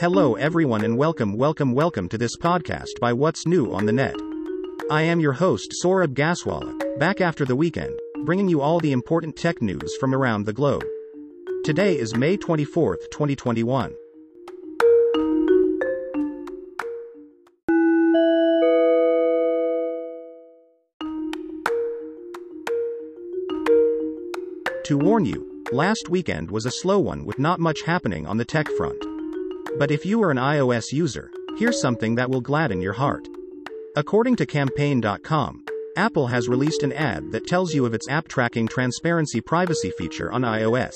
Hello, everyone, and welcome, welcome, welcome to this podcast by What's New on the Net. I am your host, Saurabh Gaswala, back after the weekend, bringing you all the important tech news from around the globe. Today is May 24th, 2021. To warn you, last weekend was a slow one with not much happening on the tech front. But if you are an iOS user, here's something that will gladden your heart. According to Campaign.com, Apple has released an ad that tells you of its app tracking transparency privacy feature on iOS.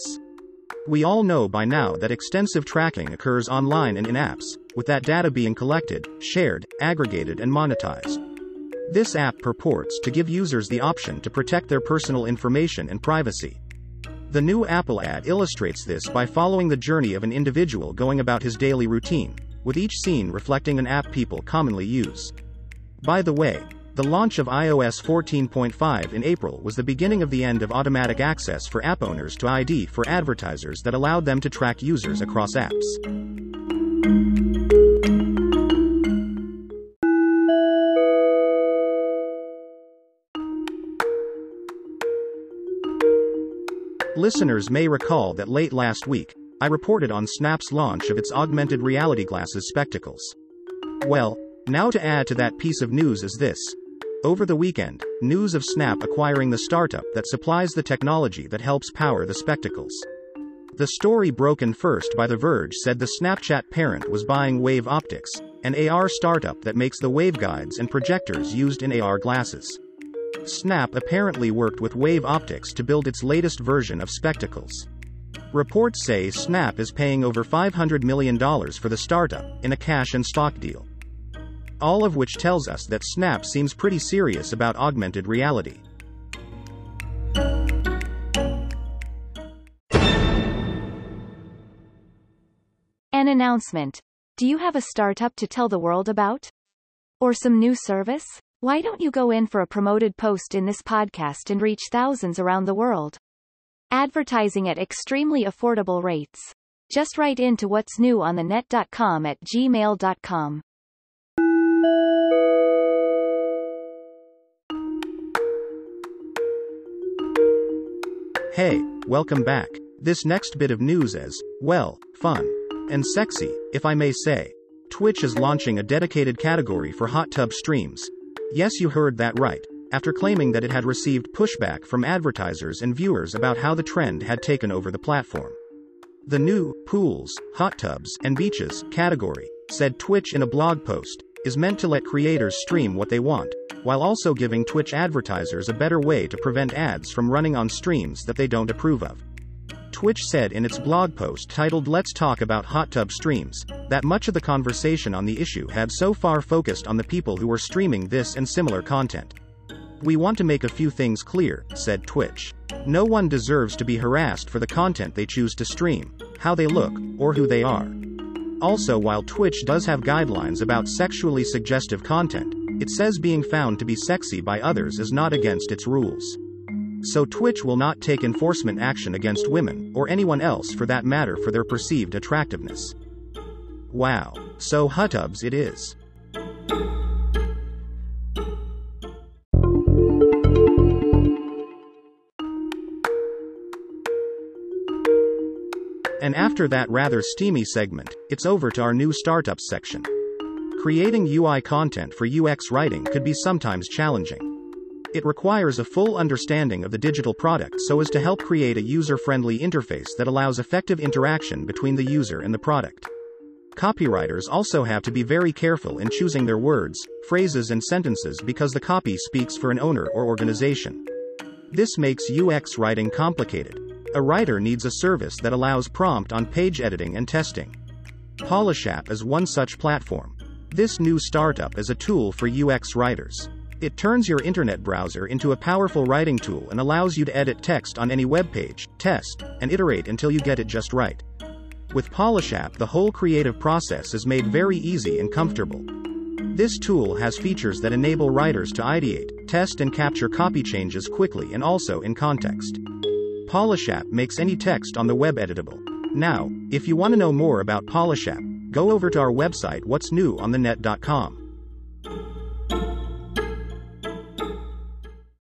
We all know by now that extensive tracking occurs online and in apps, with that data being collected, shared, aggregated, and monetized. This app purports to give users the option to protect their personal information and privacy. The new Apple ad illustrates this by following the journey of an individual going about his daily routine, with each scene reflecting an app people commonly use. By the way, the launch of iOS 14.5 in April was the beginning of the end of automatic access for app owners to ID for advertisers that allowed them to track users across apps. Listeners may recall that late last week, I reported on Snap's launch of its augmented reality glasses spectacles. Well, now to add to that piece of news is this. Over the weekend, news of Snap acquiring the startup that supplies the technology that helps power the spectacles. The story broken first by The Verge said the Snapchat parent was buying Wave Optics, an AR startup that makes the waveguides and projectors used in AR glasses. Snap apparently worked with Wave Optics to build its latest version of spectacles. Reports say Snap is paying over $500 million for the startup, in a cash and stock deal. All of which tells us that Snap seems pretty serious about augmented reality. An announcement. Do you have a startup to tell the world about? Or some new service? Why don't you go in for a promoted post in this podcast and reach thousands around the world? Advertising at extremely affordable rates. Just write in to what's new on the net.com at gmail.com. Hey, welcome back. This next bit of news is, well, fun. And sexy, if I may say. Twitch is launching a dedicated category for hot tub streams. Yes, you heard that right. After claiming that it had received pushback from advertisers and viewers about how the trend had taken over the platform. The new pools, hot tubs, and beaches category, said Twitch in a blog post, is meant to let creators stream what they want, while also giving Twitch advertisers a better way to prevent ads from running on streams that they don't approve of. Twitch said in its blog post titled Let's Talk About Hot Tub Streams, that much of the conversation on the issue had so far focused on the people who were streaming this and similar content. We want to make a few things clear, said Twitch. No one deserves to be harassed for the content they choose to stream, how they look, or who they are. Also, while Twitch does have guidelines about sexually suggestive content, it says being found to be sexy by others is not against its rules. So Twitch will not take enforcement action against women, or anyone else for that matter for their perceived attractiveness. Wow. So hot tubs it is. And after that rather steamy segment, it's over to our new startups section. Creating UI content for UX writing could be sometimes challenging. It requires a full understanding of the digital product so as to help create a user-friendly interface that allows effective interaction between the user and the product. Copywriters also have to be very careful in choosing their words, phrases and sentences because the copy speaks for an owner or organization. This makes UX writing complicated. A writer needs a service that allows prompt on page editing and testing. PolishApp is one such platform. This new startup is a tool for UX writers. It turns your internet browser into a powerful writing tool and allows you to edit text on any web page, test, and iterate until you get it just right. With PolishApp, the whole creative process is made very easy and comfortable. This tool has features that enable writers to ideate, test, and capture copy changes quickly and also in context. PolishApp makes any text on the web editable. Now, if you want to know more about PolishApp, go over to our website what's new on the net.com.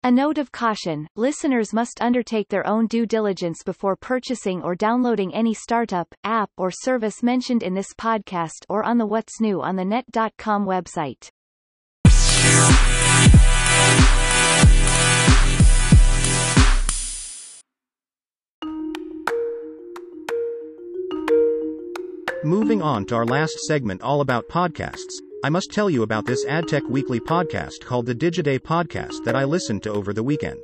A note of caution, listeners must undertake their own due diligence before purchasing or downloading any startup, app or service mentioned in this podcast or on the What's New on the Net.com website. Moving on to our last segment all about podcasts, I must tell you about this AdTech Weekly podcast called the Digiday Podcast that I listened to over the weekend.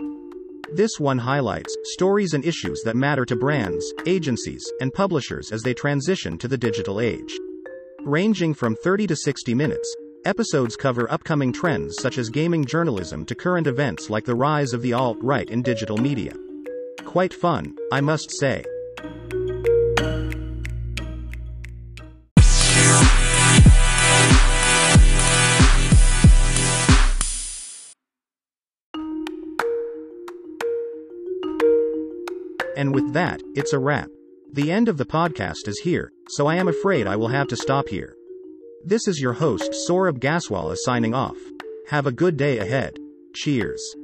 This one highlights stories and issues that matter to brands, agencies, and publishers as they transition to the digital age. Ranging from 30 to 60 minutes, episodes cover upcoming trends such as gaming journalism to current events like the rise of the alt right in digital media. Quite fun, I must say. And with that, it's a wrap. The end of the podcast is here, so I am afraid I will have to stop here. This is your host Saurabh Gaswala signing off. Have a good day ahead. Cheers.